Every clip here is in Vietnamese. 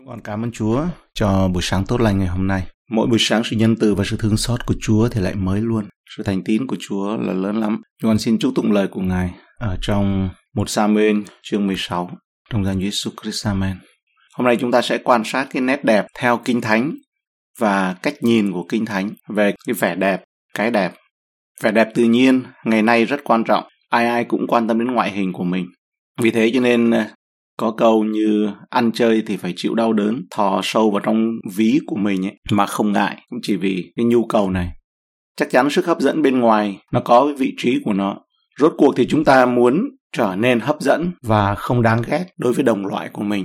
Chúng con cảm ơn Chúa cho buổi sáng tốt lành ngày hôm nay. Mỗi buổi sáng sự nhân từ và sự thương xót của Chúa thì lại mới luôn. Sự thành tín của Chúa là lớn lắm. Chúng con xin chúc tụng lời của Ngài ở trong một Samuel chương 16 trong danh Jesus Christ Amen. Hôm nay chúng ta sẽ quan sát cái nét đẹp theo Kinh Thánh và cách nhìn của Kinh Thánh về cái vẻ đẹp, cái đẹp. Vẻ đẹp tự nhiên ngày nay rất quan trọng. Ai ai cũng quan tâm đến ngoại hình của mình. Vì thế cho nên có câu như, ăn chơi thì phải chịu đau đớn, thò sâu vào trong ví của mình ấy, mà không ngại. Cũng chỉ vì cái nhu cầu này. Chắc chắn sức hấp dẫn bên ngoài, nó có cái vị trí của nó. Rốt cuộc thì chúng ta muốn trở nên hấp dẫn và không đáng ghét đối với đồng loại của mình.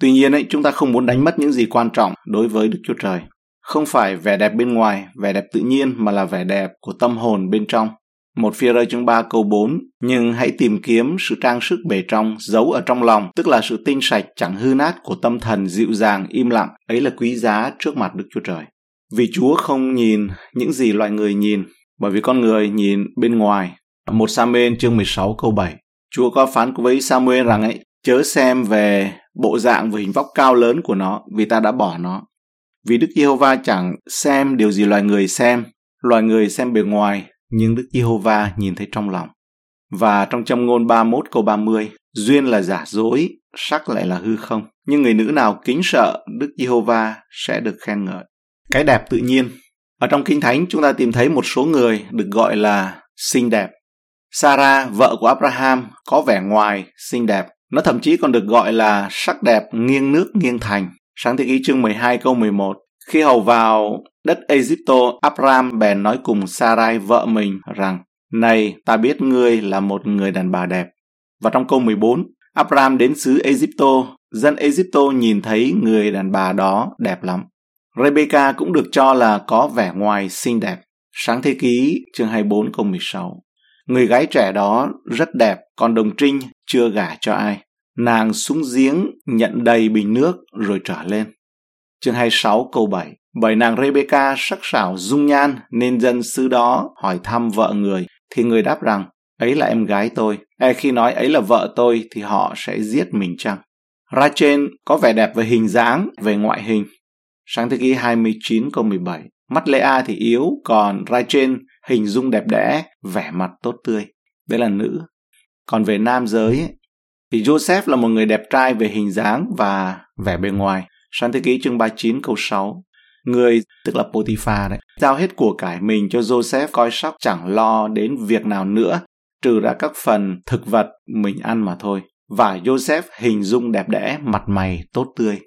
Tuy nhiên ấy, chúng ta không muốn đánh mất những gì quan trọng đối với đức chúa trời. Không phải vẻ đẹp bên ngoài, vẻ đẹp tự nhiên mà là vẻ đẹp của tâm hồn bên trong một phía rơi chương 3 câu 4, nhưng hãy tìm kiếm sự trang sức bề trong, giấu ở trong lòng, tức là sự tinh sạch chẳng hư nát của tâm thần dịu dàng, im lặng, ấy là quý giá trước mặt Đức Chúa Trời. Vì Chúa không nhìn những gì loài người nhìn, bởi vì con người nhìn bên ngoài. Một Samuel chương 16 câu 7, Chúa có phán với Samuel rằng ấy, chớ xem về bộ dạng và hình vóc cao lớn của nó, vì ta đã bỏ nó. Vì Đức Giê-hô-va chẳng xem điều gì loài người xem, loài người xem bề ngoài, nhưng Đức Giê-hô-va nhìn thấy trong lòng. Và trong châm ngôn 31 câu 30, duyên là giả dối, sắc lại là hư không. Nhưng người nữ nào kính sợ Đức Giê-hô-va sẽ được khen ngợi. Cái đẹp tự nhiên. Ở trong Kinh Thánh chúng ta tìm thấy một số người được gọi là xinh đẹp. Sarah, vợ của Abraham, có vẻ ngoài xinh đẹp. Nó thậm chí còn được gọi là sắc đẹp nghiêng nước nghiêng thành. Sáng thế ký chương 12 câu 11. Khi hầu vào đất Egypto, Abram bèn nói cùng Sarai vợ mình rằng, Này, ta biết ngươi là một người đàn bà đẹp. Và trong câu 14, Abram đến xứ Egypto, dân Egypto nhìn thấy người đàn bà đó đẹp lắm. Rebecca cũng được cho là có vẻ ngoài xinh đẹp. Sáng thế ký chương 24 câu 16. Người gái trẻ đó rất đẹp, còn đồng trinh chưa gả cho ai. Nàng xuống giếng nhận đầy bình nước rồi trở lên. Chương 26 câu 7 bởi nàng Rebecca sắc sảo dung nhan nên dân xứ đó hỏi thăm vợ người thì người đáp rằng ấy là em gái tôi. E khi nói ấy là vợ tôi thì họ sẽ giết mình chăng? Rachel có vẻ đẹp về hình dáng, về ngoại hình. Sáng thế ký 29 câu 17 Mắt Lea thì yếu, còn Rachel hình dung đẹp đẽ, vẻ mặt tốt tươi. Đấy là nữ. Còn về nam giới thì Joseph là một người đẹp trai về hình dáng và vẻ bề ngoài. Sáng thế ký chương 39 câu 6 Người, tức là Potiphar đấy, giao hết của cải mình cho Joseph coi sóc chẳng lo đến việc nào nữa, trừ ra các phần thực vật mình ăn mà thôi. Và Joseph hình dung đẹp đẽ, mặt mày tốt tươi.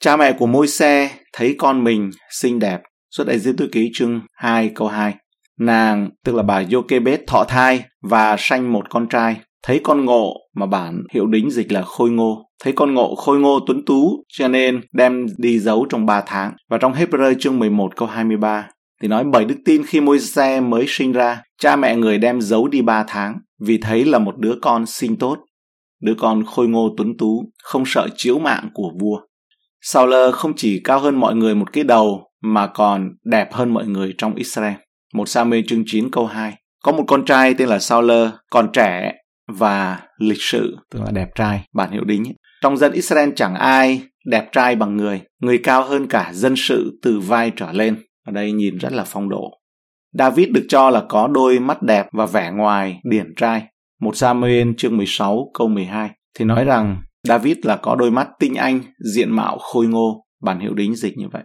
Cha mẹ của môi xe thấy con mình xinh đẹp, xuất đại diễn tôi ký chương 2 câu 2. Nàng, tức là bà Jochebed thọ thai và sanh một con trai, thấy con ngộ mà bản hiệu đính dịch là khôi ngô thấy con ngộ khôi ngô tuấn tú, cho nên đem đi giấu trong 3 tháng và trong Hebrew chương 11 câu 23 thì nói bởi đức tin khi môi xe mới sinh ra, cha mẹ người đem giấu đi 3 tháng, vì thấy là một đứa con sinh tốt, đứa con khôi ngô tuấn tú, không sợ chiếu mạng của vua Saul không chỉ cao hơn mọi người một cái đầu, mà còn đẹp hơn mọi người trong Israel. Một sa mê chương 9 câu 2. Có một con trai tên là Sauler còn trẻ và lịch sự, tức là đẹp trai, bản hiệu đính. Trong dân Israel chẳng ai đẹp trai bằng người, người cao hơn cả dân sự từ vai trở lên. Ở đây nhìn rất là phong độ. David được cho là có đôi mắt đẹp và vẻ ngoài điển trai. Một Samuel chương 16 câu 12 thì nói rằng David là có đôi mắt tinh anh, diện mạo khôi ngô, bản hiệu đính dịch như vậy.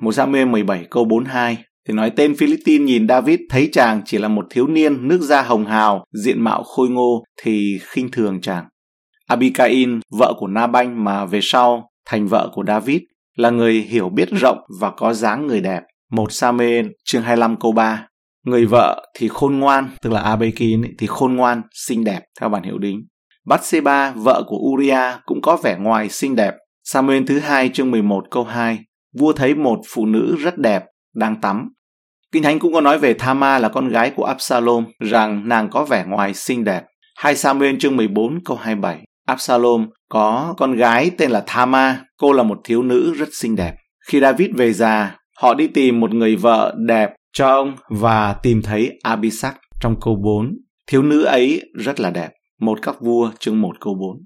Một Samuel 17 câu 42 thì nói tên Philippines nhìn David thấy chàng chỉ là một thiếu niên nước da hồng hào, diện mạo khôi ngô thì khinh thường chàng. Abigail, vợ của Nabanh mà về sau thành vợ của David, là người hiểu biết rộng và có dáng người đẹp. Một Samuel chương 25 câu 3. Người vợ thì khôn ngoan, tức là Abigail thì khôn ngoan, xinh đẹp theo bản hiệu đính. Bathsheba, vợ của Uriah cũng có vẻ ngoài xinh đẹp. Samuel thứ hai chương 11 câu 2. Vua thấy một phụ nữ rất đẹp đang tắm. Kinh Thánh cũng có nói về Thama là con gái của Absalom rằng nàng có vẻ ngoài xinh đẹp. 2 Samuel chương 14 câu 27. Absalom có con gái tên là Thama, cô là một thiếu nữ rất xinh đẹp. Khi David về già, họ đi tìm một người vợ đẹp cho ông và tìm thấy Abisak trong câu 4. Thiếu nữ ấy rất là đẹp. Một các vua chương 1 câu 4.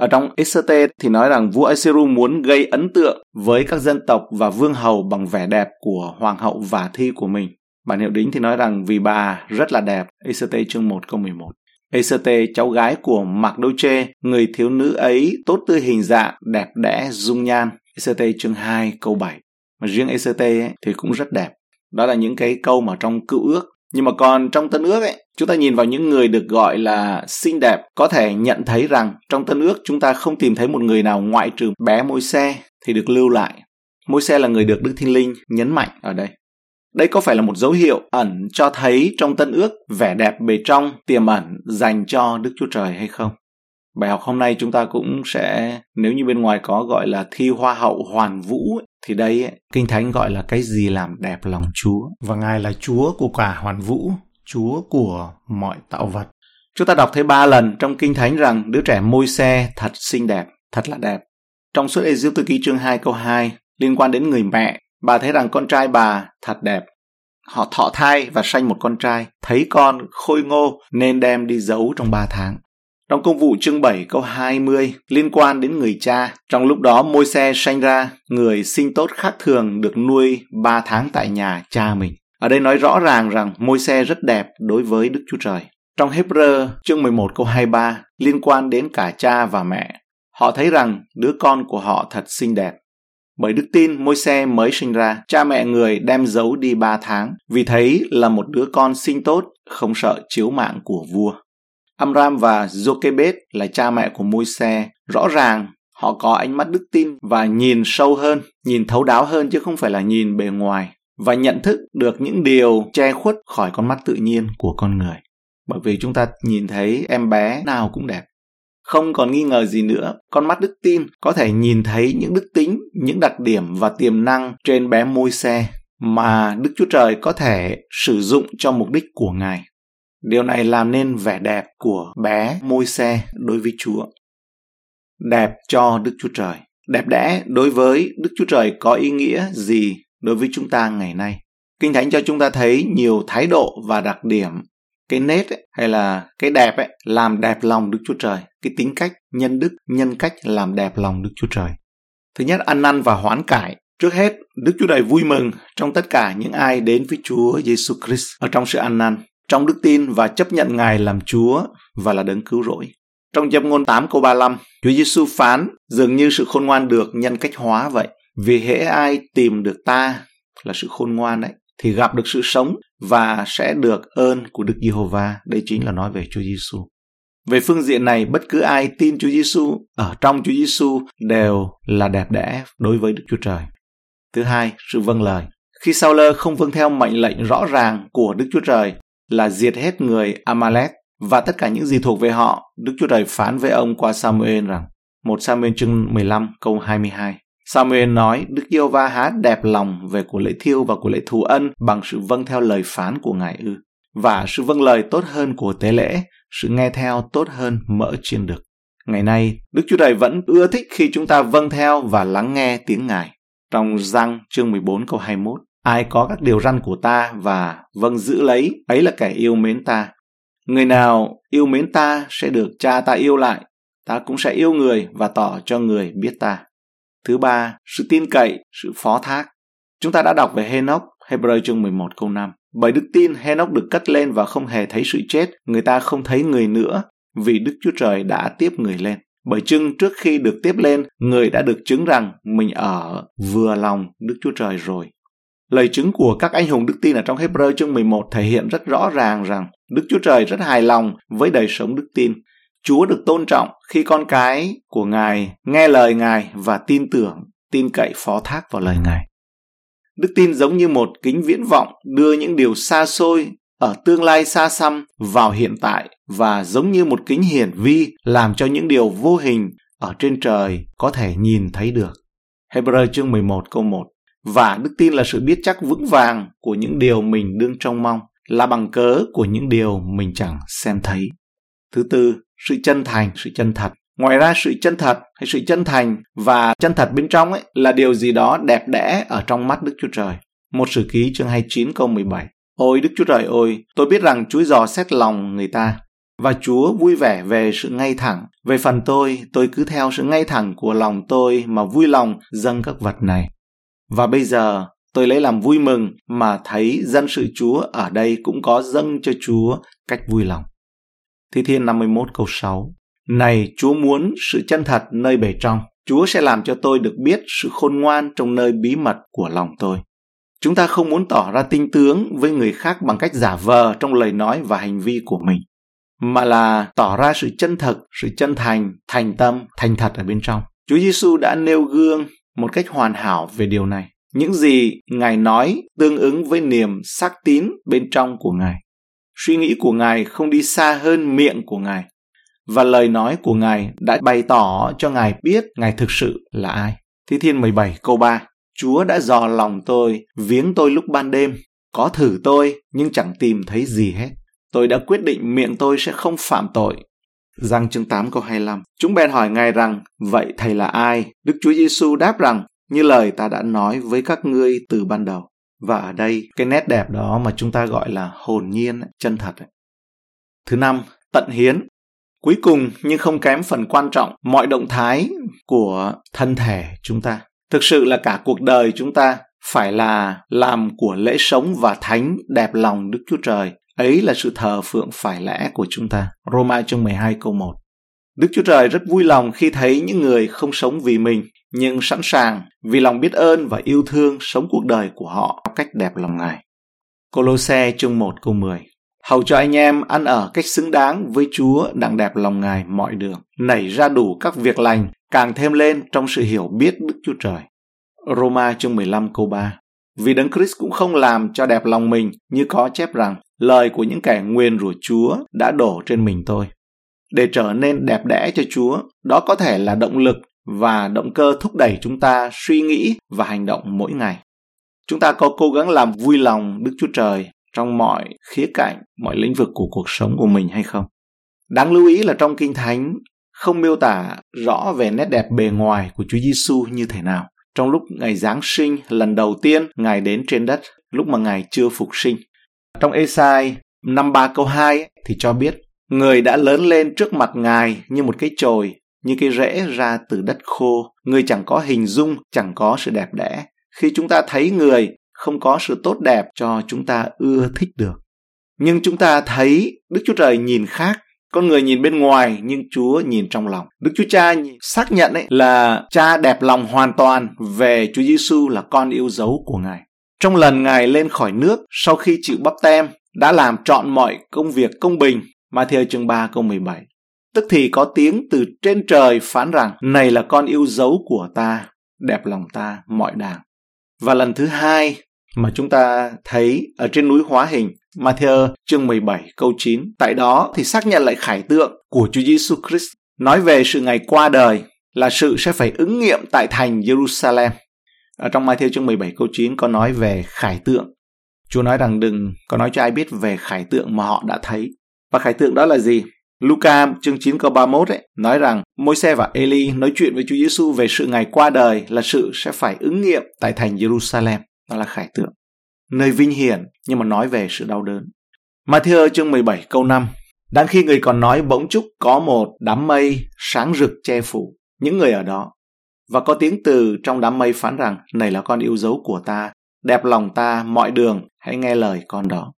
Ở trong XT thì nói rằng vua Assyru muốn gây ấn tượng với các dân tộc và vương hầu bằng vẻ đẹp của hoàng hậu và thi của mình. Bản hiệu đính thì nói rằng vì bà rất là đẹp, XT chương 1 câu 11. Exerte, cháu gái của Mạc Đô Chê, người thiếu nữ ấy tốt tươi hình dạng, đẹp đẽ, dung nhan. Exerte chương 2 câu 7. Mà riêng Exerte thì cũng rất đẹp. Đó là những cái câu mà trong cựu ước nhưng mà còn trong tân ước ấy, chúng ta nhìn vào những người được gọi là xinh đẹp, có thể nhận thấy rằng trong tân ước chúng ta không tìm thấy một người nào ngoại trừ bé môi xe thì được lưu lại. Môi xe là người được Đức Thiên Linh nhấn mạnh ở đây. Đây có phải là một dấu hiệu ẩn cho thấy trong tân ước vẻ đẹp bề trong tiềm ẩn dành cho Đức Chúa Trời hay không? Bài học hôm nay chúng ta cũng sẽ, nếu như bên ngoài có gọi là thi hoa hậu hoàn vũ, thì đây ấy, Kinh Thánh gọi là cái gì làm đẹp lòng Chúa. Và Ngài là Chúa của cả hoàn vũ, Chúa của mọi tạo vật. Chúng ta đọc thấy ba lần trong Kinh Thánh rằng đứa trẻ môi xe thật xinh đẹp, thật là đẹp. Trong suốt Ê Tư Ký chương 2 câu 2 liên quan đến người mẹ, bà thấy rằng con trai bà thật đẹp. Họ thọ thai và sanh một con trai, thấy con khôi ngô nên đem đi giấu trong ba tháng. Trong công vụ chương 7 câu 20 liên quan đến người cha, trong lúc đó môi xe sanh ra, người sinh tốt khác thường được nuôi 3 tháng tại nhà cha mình. Ở đây nói rõ ràng rằng môi xe rất đẹp đối với Đức Chúa Trời. Trong Hebrew chương 11 câu 23 liên quan đến cả cha và mẹ, họ thấy rằng đứa con của họ thật xinh đẹp. Bởi đức tin môi xe mới sinh ra, cha mẹ người đem giấu đi 3 tháng vì thấy là một đứa con sinh tốt, không sợ chiếu mạng của vua. Amram và Jochebed là cha mẹ của môi xe Rõ ràng họ có ánh mắt đức tin và nhìn sâu hơn, nhìn thấu đáo hơn chứ không phải là nhìn bề ngoài và nhận thức được những điều che khuất khỏi con mắt tự nhiên của con người. Bởi vì chúng ta nhìn thấy em bé nào cũng đẹp. Không còn nghi ngờ gì nữa, con mắt đức tin có thể nhìn thấy những đức tính, những đặc điểm và tiềm năng trên bé môi xe mà Đức Chúa Trời có thể sử dụng cho mục đích của Ngài. Điều này làm nên vẻ đẹp của bé môi xe đối với Chúa. Đẹp cho Đức Chúa Trời. Đẹp đẽ đối với Đức Chúa Trời có ý nghĩa gì đối với chúng ta ngày nay? Kinh Thánh cho chúng ta thấy nhiều thái độ và đặc điểm cái nết ấy, hay là cái đẹp ấy làm đẹp lòng Đức Chúa Trời, cái tính cách nhân đức, nhân cách làm đẹp lòng Đức Chúa Trời. Thứ nhất, ăn năn và hoán cải. Trước hết, Đức Chúa Trời vui mừng trong tất cả những ai đến với Chúa Giêsu Christ ở trong sự ăn năn trong đức tin và chấp nhận Ngài làm Chúa và là đấng cứu rỗi. Trong châm ngôn 8 câu 35, Chúa Giêsu phán dường như sự khôn ngoan được nhân cách hóa vậy. Vì hễ ai tìm được ta là sự khôn ngoan đấy thì gặp được sự sống và sẽ được ơn của Đức Giê-hô-va. Đây chính là nói về Chúa Giêsu. Về phương diện này, bất cứ ai tin Chúa Giêsu ở trong Chúa Giêsu đều là đẹp đẽ đối với Đức Chúa Trời. Thứ hai, sự vâng lời. Khi Sao Lơ không vâng theo mệnh lệnh rõ ràng của Đức Chúa Trời là diệt hết người Amalek và tất cả những gì thuộc về họ. Đức Chúa Trời phán với ông qua Samuel rằng, một Samuel chương 15 câu 22. Samuel nói, Đức Yêu Va há đẹp lòng về của lễ thiêu và của lễ thù ân bằng sự vâng theo lời phán của Ngài ư. Và sự vâng lời tốt hơn của tế lễ, sự nghe theo tốt hơn mỡ chiên được. Ngày nay, Đức Chúa Trời vẫn ưa thích khi chúng ta vâng theo và lắng nghe tiếng Ngài. Trong Giăng chương 14 câu 21, Ai có các điều răn của ta và vâng giữ lấy, ấy là kẻ yêu mến ta. Người nào yêu mến ta sẽ được cha ta yêu lại, ta cũng sẽ yêu người và tỏ cho người biết ta. Thứ ba, sự tin cậy, sự phó thác. Chúng ta đã đọc về Henoch, Hebrew chương 11 câu 5. Bởi đức tin, Henoch được cất lên và không hề thấy sự chết, người ta không thấy người nữa, vì Đức Chúa Trời đã tiếp người lên. Bởi chưng trước khi được tiếp lên, người đã được chứng rằng mình ở vừa lòng Đức Chúa Trời rồi. Lời chứng của các anh hùng đức tin ở trong Hebrew chương 11 thể hiện rất rõ ràng rằng Đức Chúa Trời rất hài lòng với đời sống đức tin. Chúa được tôn trọng khi con cái của Ngài nghe lời Ngài và tin tưởng, tin cậy phó thác vào lời Ngài. Đức tin giống như một kính viễn vọng đưa những điều xa xôi ở tương lai xa xăm vào hiện tại và giống như một kính hiển vi làm cho những điều vô hình ở trên trời có thể nhìn thấy được. Hebrew chương 11 câu 1 và đức tin là sự biết chắc vững vàng của những điều mình đương trông mong, là bằng cớ của những điều mình chẳng xem thấy. Thứ tư, sự chân thành, sự chân thật. Ngoài ra sự chân thật hay sự chân thành và chân thật bên trong ấy là điều gì đó đẹp đẽ ở trong mắt Đức Chúa Trời. Một sử ký chương 29 câu 17. Ôi Đức Chúa Trời ơi, tôi biết rằng Chúa dò xét lòng người ta. và Chúa vui vẻ về sự ngay thẳng. Về phần tôi, tôi cứ theo sự ngay thẳng của lòng tôi mà vui lòng dâng các vật này. Và bây giờ, tôi lấy làm vui mừng mà thấy dân sự Chúa ở đây cũng có dâng cho Chúa cách vui lòng. Thi Thiên 51 câu 6 Này Chúa muốn sự chân thật nơi bề trong, Chúa sẽ làm cho tôi được biết sự khôn ngoan trong nơi bí mật của lòng tôi. Chúng ta không muốn tỏ ra tinh tướng với người khác bằng cách giả vờ trong lời nói và hành vi của mình, mà là tỏ ra sự chân thực, sự chân thành, thành tâm, thành thật ở bên trong. Chúa Giêsu đã nêu gương một cách hoàn hảo về điều này. Những gì Ngài nói tương ứng với niềm xác tín bên trong của Ngài. Suy nghĩ của Ngài không đi xa hơn miệng của Ngài. Và lời nói của Ngài đã bày tỏ cho Ngài biết Ngài thực sự là ai. Thi Thiên 17 câu 3 Chúa đã dò lòng tôi, viếng tôi lúc ban đêm, có thử tôi nhưng chẳng tìm thấy gì hết. Tôi đã quyết định miệng tôi sẽ không phạm tội. Giăng chương 8 câu 25 Chúng bèn hỏi Ngài rằng, vậy Thầy là ai? Đức Chúa Giêsu đáp rằng, như lời ta đã nói với các ngươi từ ban đầu. Và ở đây, cái nét đẹp đó mà chúng ta gọi là hồn nhiên, chân thật. Thứ năm, tận hiến. Cuối cùng nhưng không kém phần quan trọng, mọi động thái của thân thể chúng ta. Thực sự là cả cuộc đời chúng ta phải là làm của lễ sống và thánh đẹp lòng Đức Chúa Trời. Ấy là sự thờ phượng phải lẽ của chúng ta. Roma chương 12 câu 1 Đức Chúa Trời rất vui lòng khi thấy những người không sống vì mình, nhưng sẵn sàng vì lòng biết ơn và yêu thương sống cuộc đời của họ cách đẹp lòng Ngài. Colosse chương 1 câu 10 Hầu cho anh em ăn ở cách xứng đáng với Chúa đặng đẹp lòng Ngài mọi đường, nảy ra đủ các việc lành, càng thêm lên trong sự hiểu biết Đức Chúa Trời. Roma chương 15 câu 3 Vì Đấng Christ cũng không làm cho đẹp lòng mình như có chép rằng lời của những kẻ nguyên rủa Chúa đã đổ trên mình tôi. Để trở nên đẹp đẽ cho Chúa, đó có thể là động lực và động cơ thúc đẩy chúng ta suy nghĩ và hành động mỗi ngày. Chúng ta có cố gắng làm vui lòng Đức Chúa Trời trong mọi khía cạnh, mọi lĩnh vực của cuộc sống của mình hay không? Đáng lưu ý là trong Kinh Thánh không miêu tả rõ về nét đẹp bề ngoài của Chúa Giêsu như thế nào. Trong lúc ngày Giáng sinh lần đầu tiên Ngài đến trên đất, lúc mà Ngài chưa phục sinh. Trong Esai năm ba câu 2 thì cho biết Người đã lớn lên trước mặt Ngài như một cái chồi, như cái rễ ra từ đất khô. Người chẳng có hình dung, chẳng có sự đẹp đẽ. Khi chúng ta thấy người không có sự tốt đẹp cho chúng ta ưa thích được. Nhưng chúng ta thấy Đức Chúa Trời nhìn khác, con người nhìn bên ngoài nhưng Chúa nhìn trong lòng. Đức Chúa Cha xác nhận ấy là Cha đẹp lòng hoàn toàn về Chúa Giêsu là con yêu dấu của Ngài. Trong lần Ngài lên khỏi nước sau khi chịu bắp tem đã làm trọn mọi công việc công bình Matthew chương 3 câu 17 Tức thì có tiếng từ trên trời phán rằng Này là con yêu dấu của ta, đẹp lòng ta mọi đàng. Và lần thứ hai mà chúng ta thấy ở trên núi hóa hình Matthew chương 17 câu 9 tại đó thì xác nhận lại khải tượng của Chúa Giêsu Christ nói về sự ngày qua đời là sự sẽ phải ứng nghiệm tại thành Jerusalem. Ở trong Matthew chương 17 câu 9 có nói về khải tượng. Chúa nói rằng đừng có nói cho ai biết về khải tượng mà họ đã thấy. Và khải tượng đó là gì? Luca chương 9 câu 31 ấy, nói rằng môi xe và Eli nói chuyện với Chúa Giêsu về sự ngày qua đời là sự sẽ phải ứng nghiệm tại thành Jerusalem. Đó là khải tượng. Nơi vinh hiển nhưng mà nói về sự đau đớn. Matthew chương 17 câu 5 Đang khi người còn nói bỗng chúc có một đám mây sáng rực che phủ những người ở đó. Và có tiếng từ trong đám mây phán rằng này là con yêu dấu của ta, đẹp lòng ta mọi đường, hãy nghe lời con đó.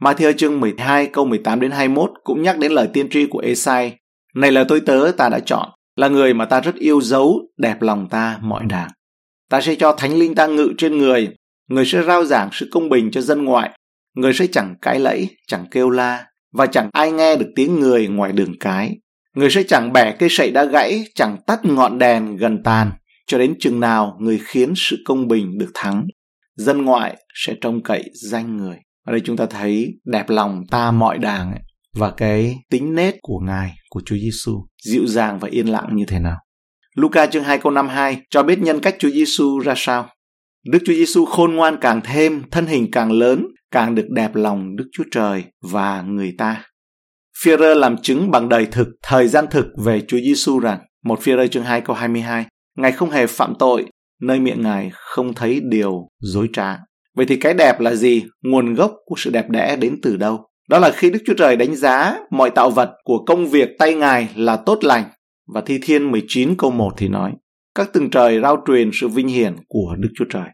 Matthew chương 12 câu 18 đến 21 cũng nhắc đến lời tiên tri của Esai. Này là tôi tớ ta đã chọn, là người mà ta rất yêu dấu, đẹp lòng ta mọi đàng. Ta sẽ cho thánh linh ta ngự trên người, người sẽ rao giảng sự công bình cho dân ngoại, người sẽ chẳng cãi lẫy, chẳng kêu la, và chẳng ai nghe được tiếng người ngoài đường cái. Người sẽ chẳng bẻ cây sậy đã gãy, chẳng tắt ngọn đèn gần tàn, cho đến chừng nào người khiến sự công bình được thắng. Dân ngoại sẽ trông cậy danh người. Ở đây chúng ta thấy đẹp lòng ta mọi đàng ấy, và cái tính nết của Ngài, của Chúa Giêsu dịu dàng và yên lặng như thế nào. Luca chương 2 câu 52 cho biết nhân cách Chúa Giêsu ra sao. Đức Chúa Giêsu khôn ngoan càng thêm, thân hình càng lớn, càng được đẹp lòng Đức Chúa Trời và người ta. Führer làm chứng bằng đời thực, thời gian thực về Chúa Giêsu rằng, một Führer chương 2 câu 22, Ngài không hề phạm tội, nơi miệng Ngài không thấy điều dối trá. Vậy thì cái đẹp là gì? Nguồn gốc của sự đẹp đẽ đến từ đâu? Đó là khi Đức Chúa Trời đánh giá mọi tạo vật của công việc tay Ngài là tốt lành. Và Thi Thiên 19 câu 1 thì nói, các tầng trời rao truyền sự vinh hiển của Đức Chúa Trời.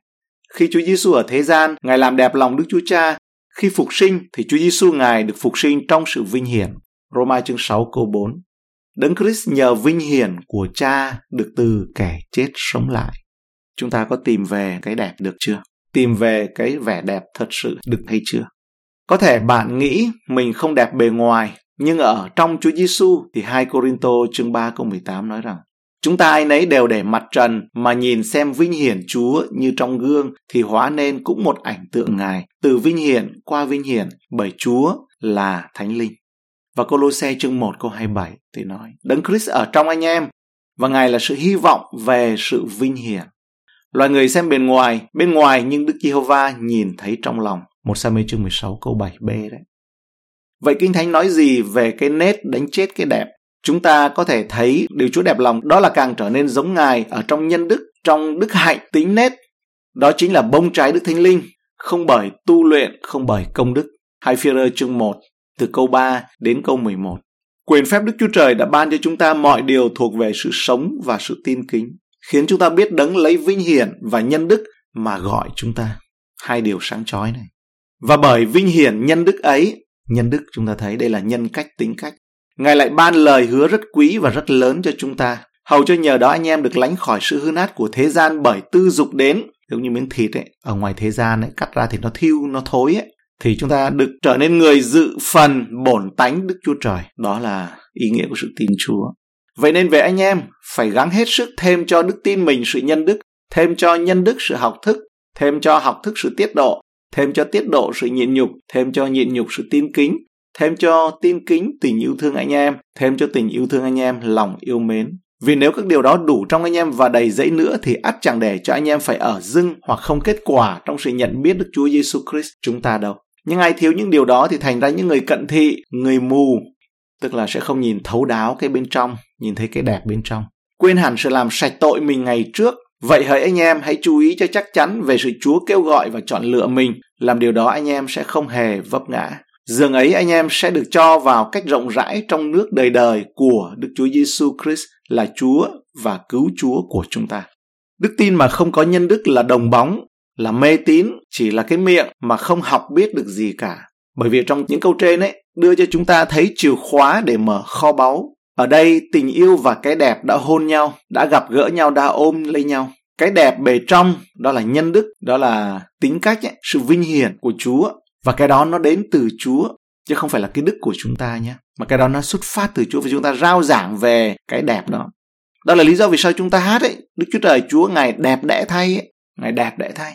Khi Chúa Giêsu ở thế gian, Ngài làm đẹp lòng Đức Chúa Cha. Khi phục sinh thì Chúa Giêsu Ngài được phục sinh trong sự vinh hiển. Roma chương 6 câu 4. Đấng Christ nhờ vinh hiển của cha được từ kẻ chết sống lại. Chúng ta có tìm về cái đẹp được chưa? Tìm về cái vẻ đẹp thật sự được hay chưa? Có thể bạn nghĩ mình không đẹp bề ngoài, nhưng ở trong Chúa Giêsu thì 2 Corinto chương 3 câu 18 nói rằng Chúng ta ai nấy đều để mặt trần mà nhìn xem vinh hiển Chúa như trong gương thì hóa nên cũng một ảnh tượng Ngài, từ vinh hiển qua vinh hiển bởi Chúa là Thánh Linh. Và Colosse chương 1 câu 27 thì nói, Đấng Christ ở trong anh em và Ngài là sự hy vọng về sự vinh hiển. Loài người xem bên ngoài, bên ngoài nhưng Đức Giê-hô-va nhìn thấy trong lòng. Một sa chương 16 câu 7b đấy. Vậy Kinh Thánh nói gì về cái nét đánh chết cái đẹp? Chúng ta có thể thấy điều Chúa đẹp lòng đó là càng trở nên giống Ngài ở trong nhân đức, trong đức hạnh tính nét. Đó chính là bông trái Đức Thánh Linh, không bởi tu luyện, không bởi công đức. Hai phi chương 1 từ câu 3 đến câu 11. Quyền phép Đức Chúa Trời đã ban cho chúng ta mọi điều thuộc về sự sống và sự tin kính, khiến chúng ta biết đấng lấy vinh hiển và nhân đức mà gọi chúng ta. Hai điều sáng chói này. Và bởi vinh hiển nhân đức ấy, nhân đức chúng ta thấy đây là nhân cách tính cách. Ngài lại ban lời hứa rất quý và rất lớn cho chúng ta. Hầu cho nhờ đó anh em được lánh khỏi sự hư nát của thế gian bởi tư dục đến. Giống như miếng thịt ấy, ở ngoài thế gian ấy, cắt ra thì nó thiêu, nó thối ấy thì chúng ta được trở nên người dự phần bổn tánh Đức Chúa Trời. Đó là ý nghĩa của sự tin Chúa. Vậy nên về anh em, phải gắng hết sức thêm cho đức tin mình sự nhân đức, thêm cho nhân đức sự học thức, thêm cho học thức sự tiết độ, thêm cho tiết độ sự nhịn nhục, thêm cho nhịn nhục sự tin kính, thêm cho tin kính tình yêu thương anh em, thêm cho tình yêu thương anh em lòng yêu mến. Vì nếu các điều đó đủ trong anh em và đầy dẫy nữa thì ắt chẳng để cho anh em phải ở dưng hoặc không kết quả trong sự nhận biết Đức Chúa Giêsu Christ chúng ta đâu. Nhưng ai thiếu những điều đó thì thành ra những người cận thị, người mù, tức là sẽ không nhìn thấu đáo cái bên trong, nhìn thấy cái đẹp bên trong. Quên hẳn sự làm sạch tội mình ngày trước. Vậy hỡi anh em hãy chú ý cho chắc chắn về sự Chúa kêu gọi và chọn lựa mình. Làm điều đó anh em sẽ không hề vấp ngã. Dường ấy anh em sẽ được cho vào cách rộng rãi trong nước đời đời của Đức Chúa Giêsu Christ là Chúa và cứu Chúa của chúng ta. Đức tin mà không có nhân đức là đồng bóng là mê tín chỉ là cái miệng mà không học biết được gì cả. Bởi vì trong những câu trên ấy đưa cho chúng ta thấy chìa khóa để mở kho báu. Ở đây tình yêu và cái đẹp đã hôn nhau, đã gặp gỡ nhau, đã ôm lấy nhau. Cái đẹp bề trong đó là nhân đức, đó là tính cách, ấy, sự vinh hiển của Chúa. Và cái đó nó đến từ Chúa, chứ không phải là cái đức của chúng ta nhé. Mà cái đó nó xuất phát từ Chúa và chúng ta rao giảng về cái đẹp đó. Đó là lý do vì sao chúng ta hát ấy. Đức Chúa Trời Chúa Ngài đẹp đẽ thay ấy. Ngài đẹp đẽ thay.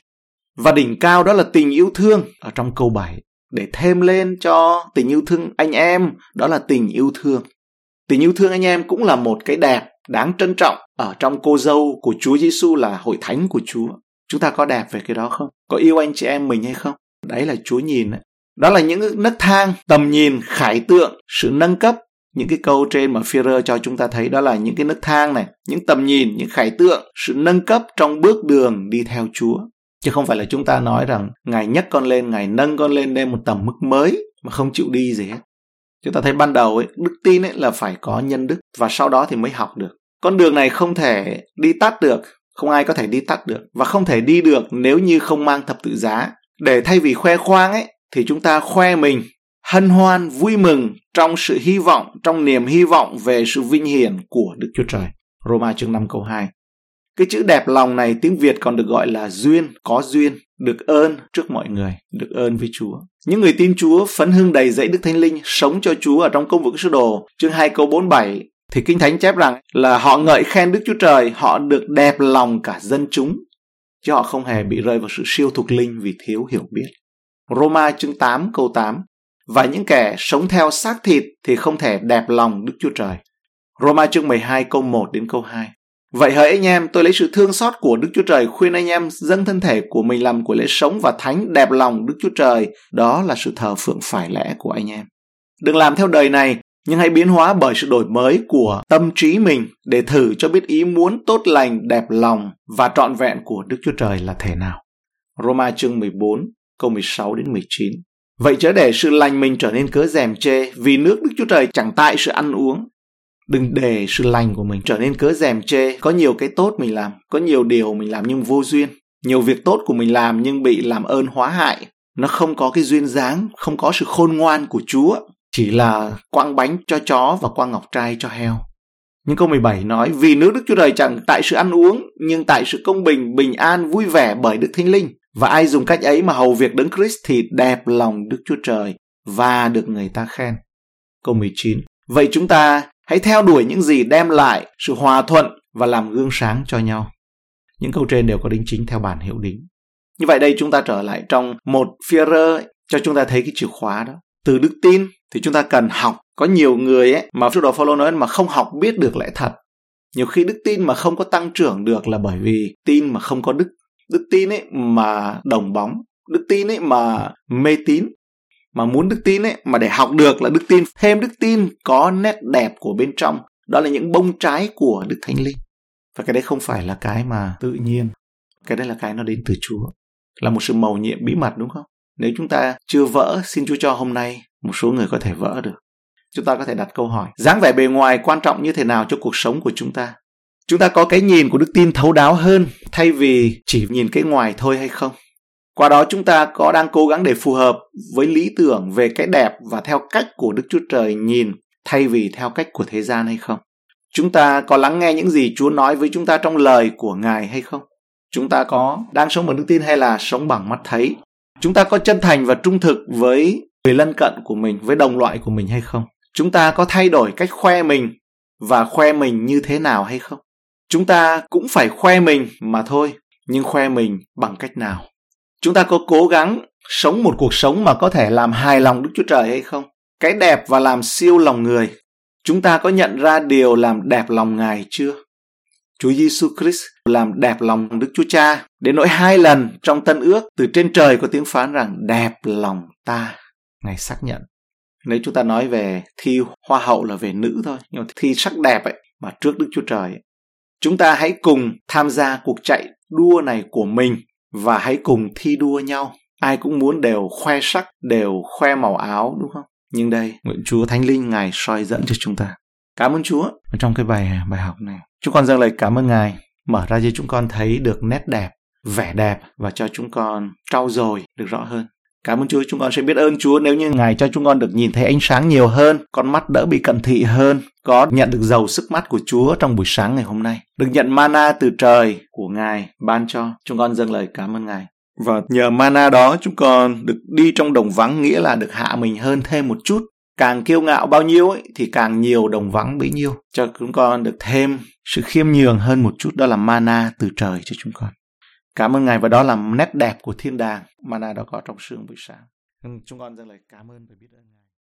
Và đỉnh cao đó là tình yêu thương ở trong câu 7 để thêm lên cho tình yêu thương anh em đó là tình yêu thương. Tình yêu thương anh em cũng là một cái đẹp đáng trân trọng ở trong cô dâu của Chúa Giêsu là hội thánh của Chúa. Chúng ta có đẹp về cái đó không? Có yêu anh chị em mình hay không? Đấy là Chúa nhìn đấy. Đó là những nấc thang, tầm nhìn, khải tượng, sự nâng cấp. Những cái câu trên mà Führer cho chúng ta thấy đó là những cái nấc thang này, những tầm nhìn, những khải tượng, sự nâng cấp trong bước đường đi theo Chúa. Chứ không phải là chúng ta nói rằng Ngài nhấc con lên, Ngài nâng con lên lên một tầm mức mới mà không chịu đi gì hết. Chúng ta thấy ban đầu ấy, đức tin ấy là phải có nhân đức và sau đó thì mới học được. Con đường này không thể đi tắt được, không ai có thể đi tắt được và không thể đi được nếu như không mang thập tự giá. Để thay vì khoe khoang ấy thì chúng ta khoe mình hân hoan vui mừng trong sự hy vọng, trong niềm hy vọng về sự vinh hiển của Đức Chúa Trời. Roma chương 5 câu 2. Cái chữ đẹp lòng này tiếng Việt còn được gọi là duyên, có duyên, được ơn trước mọi người, được ơn với Chúa. Những người tin Chúa phấn hưng đầy dẫy Đức Thánh Linh sống cho Chúa ở trong công vụ sứ đồ chương 2 câu 47 thì Kinh Thánh chép rằng là họ ngợi khen Đức Chúa Trời, họ được đẹp lòng cả dân chúng, chứ họ không hề bị rơi vào sự siêu thuộc linh vì thiếu hiểu biết. Roma chương 8 câu 8 Và những kẻ sống theo xác thịt thì không thể đẹp lòng Đức Chúa Trời. Roma chương 12 câu 1 đến câu 2 Vậy hỡi anh em, tôi lấy sự thương xót của Đức Chúa Trời khuyên anh em dâng thân thể của mình làm của lễ sống và thánh đẹp lòng Đức Chúa Trời. Đó là sự thờ phượng phải lẽ của anh em. Đừng làm theo đời này, nhưng hãy biến hóa bởi sự đổi mới của tâm trí mình để thử cho biết ý muốn tốt lành, đẹp lòng và trọn vẹn của Đức Chúa Trời là thể nào. Roma chương 14, câu 16 đến 19. Vậy chớ để sự lành mình trở nên cớ rèm chê vì nước Đức Chúa Trời chẳng tại sự ăn uống. Đừng để sự lành của mình trở nên cớ rèm chê. Có nhiều cái tốt mình làm, có nhiều điều mình làm nhưng vô duyên. Nhiều việc tốt của mình làm nhưng bị làm ơn hóa hại. Nó không có cái duyên dáng, không có sự khôn ngoan của Chúa. Chỉ là quăng bánh cho chó và quăng ngọc trai cho heo. Nhưng câu 17 nói, vì nước Đức Chúa Trời chẳng tại sự ăn uống, nhưng tại sự công bình, bình an, vui vẻ bởi Đức Thánh Linh. Và ai dùng cách ấy mà hầu việc đấng Christ thì đẹp lòng Đức Chúa Trời và được người ta khen. Câu 19. Vậy chúng ta hãy theo đuổi những gì đem lại sự hòa thuận và làm gương sáng cho nhau. Những câu trên đều có đính chính theo bản hiệu đính. Như vậy đây chúng ta trở lại trong một phía cho chúng ta thấy cái chìa khóa đó. Từ đức tin thì chúng ta cần học. Có nhiều người ấy mà trước đó Phaolô nói mà không học biết được lẽ thật. Nhiều khi đức tin mà không có tăng trưởng được là bởi vì tin mà không có đức đức tin ấy mà đồng bóng đức tin ấy mà mê tín mà muốn đức tin ấy, mà để học được là đức tin, thêm đức tin có nét đẹp của bên trong. Đó là những bông trái của đức thánh linh. Và cái đấy không phải là cái mà tự nhiên. Cái đấy là cái nó đến từ chúa. Là một sự mầu nhiệm bí mật, đúng không? Nếu chúng ta chưa vỡ, xin chúa cho hôm nay một số người có thể vỡ được. Chúng ta có thể đặt câu hỏi, dáng vẻ bề ngoài quan trọng như thế nào cho cuộc sống của chúng ta? Chúng ta có cái nhìn của đức tin thấu đáo hơn thay vì chỉ nhìn cái ngoài thôi hay không? Qua đó chúng ta có đang cố gắng để phù hợp với lý tưởng về cái đẹp và theo cách của đức chúa trời nhìn, thay vì theo cách của thế gian hay không? Chúng ta có lắng nghe những gì chúa nói với chúng ta trong lời của ngài hay không? Chúng ta có đang sống bằng đức tin hay là sống bằng mắt thấy? Chúng ta có chân thành và trung thực với người lân cận của mình, với đồng loại của mình hay không? Chúng ta có thay đổi cách khoe mình và khoe mình như thế nào hay không? Chúng ta cũng phải khoe mình mà thôi, nhưng khoe mình bằng cách nào? Chúng ta có cố gắng sống một cuộc sống mà có thể làm hài lòng đức chúa trời hay không cái đẹp và làm siêu lòng người chúng ta có nhận ra điều làm đẹp lòng ngài chưa Chúa Giêsu Christ làm đẹp lòng Đức Chúa Cha đến nỗi hai lần trong tân ước từ trên trời có tiếng phán rằng đẹp lòng ta. Ngài xác nhận. Nếu chúng ta nói về thi hoa hậu là về nữ thôi, nhưng mà thi sắc đẹp ấy mà trước Đức Chúa Trời ấy, Chúng ta hãy cùng tham gia cuộc chạy đua này của mình và hãy cùng thi đua nhau. Ai cũng muốn đều khoe sắc, đều khoe màu áo đúng không? Nhưng đây, nguyện Chúa Thánh Linh Ngài soi dẫn cho chúng ta. Cảm ơn Chúa. Trong cái bài bài học này, chúng con dâng lời cảm ơn Ngài mở ra cho chúng con thấy được nét đẹp, vẻ đẹp và cho chúng con trau dồi được rõ hơn. Cảm ơn Chúa, chúng con sẽ biết ơn Chúa nếu như Ngài cho chúng con được nhìn thấy ánh sáng nhiều hơn, con mắt đỡ bị cận thị hơn, có nhận được giàu sức mắt của Chúa trong buổi sáng ngày hôm nay. Được nhận mana từ trời của Ngài ban cho. Chúng con dâng lời cảm ơn Ngài. Và nhờ mana đó chúng con được đi trong đồng vắng nghĩa là được hạ mình hơn thêm một chút. Càng kiêu ngạo bao nhiêu ấy, thì càng nhiều đồng vắng bấy nhiêu. Cho chúng con được thêm sự khiêm nhường hơn một chút đó là mana từ trời cho chúng con. Cảm ơn Ngài và đó là nét đẹp của thiên đàng mà Ngài đã có trong sương buổi sáng. Chúng con dâng lời cảm ơn và biết ơn Ngài.